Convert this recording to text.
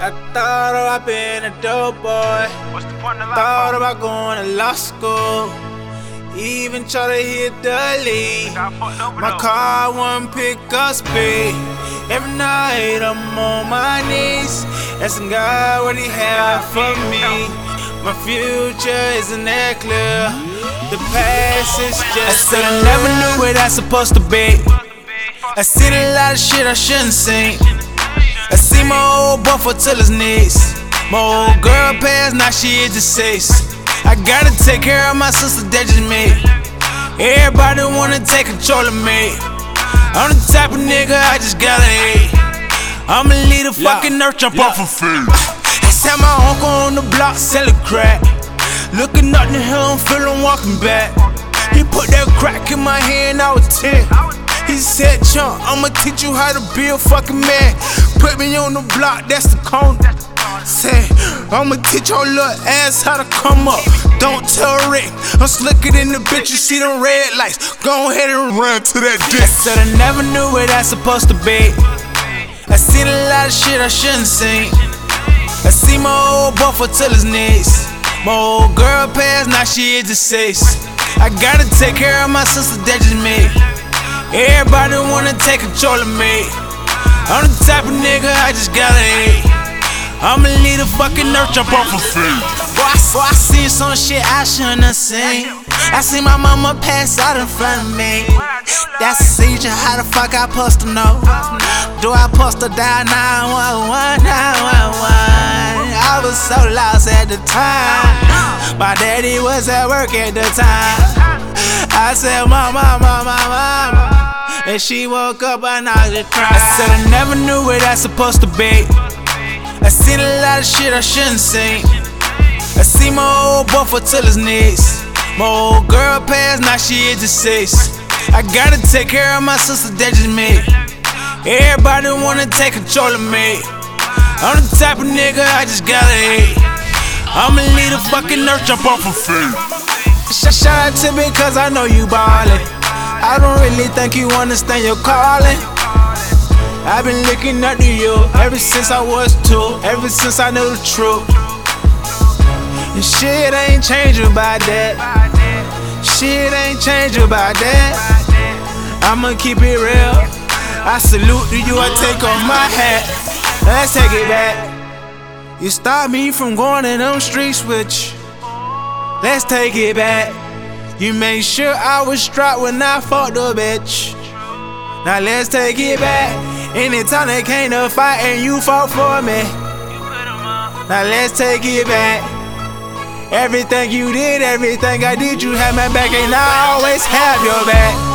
I thought about being a dope boy. What's the point of life? Thought about going to law school. Even try to hit the league. Got fucked over My car won't pick up speed. Every night I'm on my knees, asking God what He have for me. My future isn't that clear. The past is just. I said I never knew where that's supposed to be. I seen a lot of shit I shouldn't seen. Old boy till his knees. My old girl passed, now she is deceased. I gotta take care of my sister, that just me. Everybody wanna take control of me. I'm the type of nigga I just gotta hate. I'ma leave the fucking earth jump off a feet. I sat my uncle on the block selling crack. Looking up the hill, I'm feeling walking back. He put that crack in my hand, I was 10. He said, Chunk, I'ma teach you how to be a fucking man. Me on the block, that's the corner. Say, I'ma teach your little ass how to come up. Don't tell Rick, I'm slicker than the bitch. You see them red lights, go ahead and run to that dick. I said I never knew where that's supposed to be. I seen a lot of shit I shouldn't seen. I see my old buffer till his knees. My old girl passed, now she is deceased. I gotta take care of my sister, that's just me. Everybody wanna take control of me. I'm the type of nigga I just gotta hate. I'ma leave the fucking earth jump off a feet. Boy, I, boy, I seen some shit I shouldn't have seen. I seen my mama pass out in front of me. That's a seizure, how the fuck I supposed to know? Do I supposed to dial 911, 911? I was so lost at the time. My daddy was at work at the time. I said, Mama, Mama, Mama. And she woke up and I just cried. I said, I never knew where that's supposed to be. I seen a lot of shit I shouldn't see. I see my old boy for till his knees. My old girl passed, now she is deceased. I gotta take care of my sister, that's just me. Everybody wanna take control of me. I'm the type of nigga I just gotta hate. I'ma leave the fucking earth jump off a. Sh- Shout out to me cause I know you ballin'. I don't really think you understand your calling. I've been looking up to you ever since I was two, ever since I knew the truth. And shit ain't changing about that. Shit ain't changing about that. I'ma keep it real. I salute to you, I take off my hat. Let's take it back. You stopped me from going in them streets you. Let's take it back. You made sure I was strapped when I fought the bitch. Now let's take it back. Anytime they came to fight and you fought for me. Now let's take it back. Everything you did, everything I did, you had my back, and I always have your back.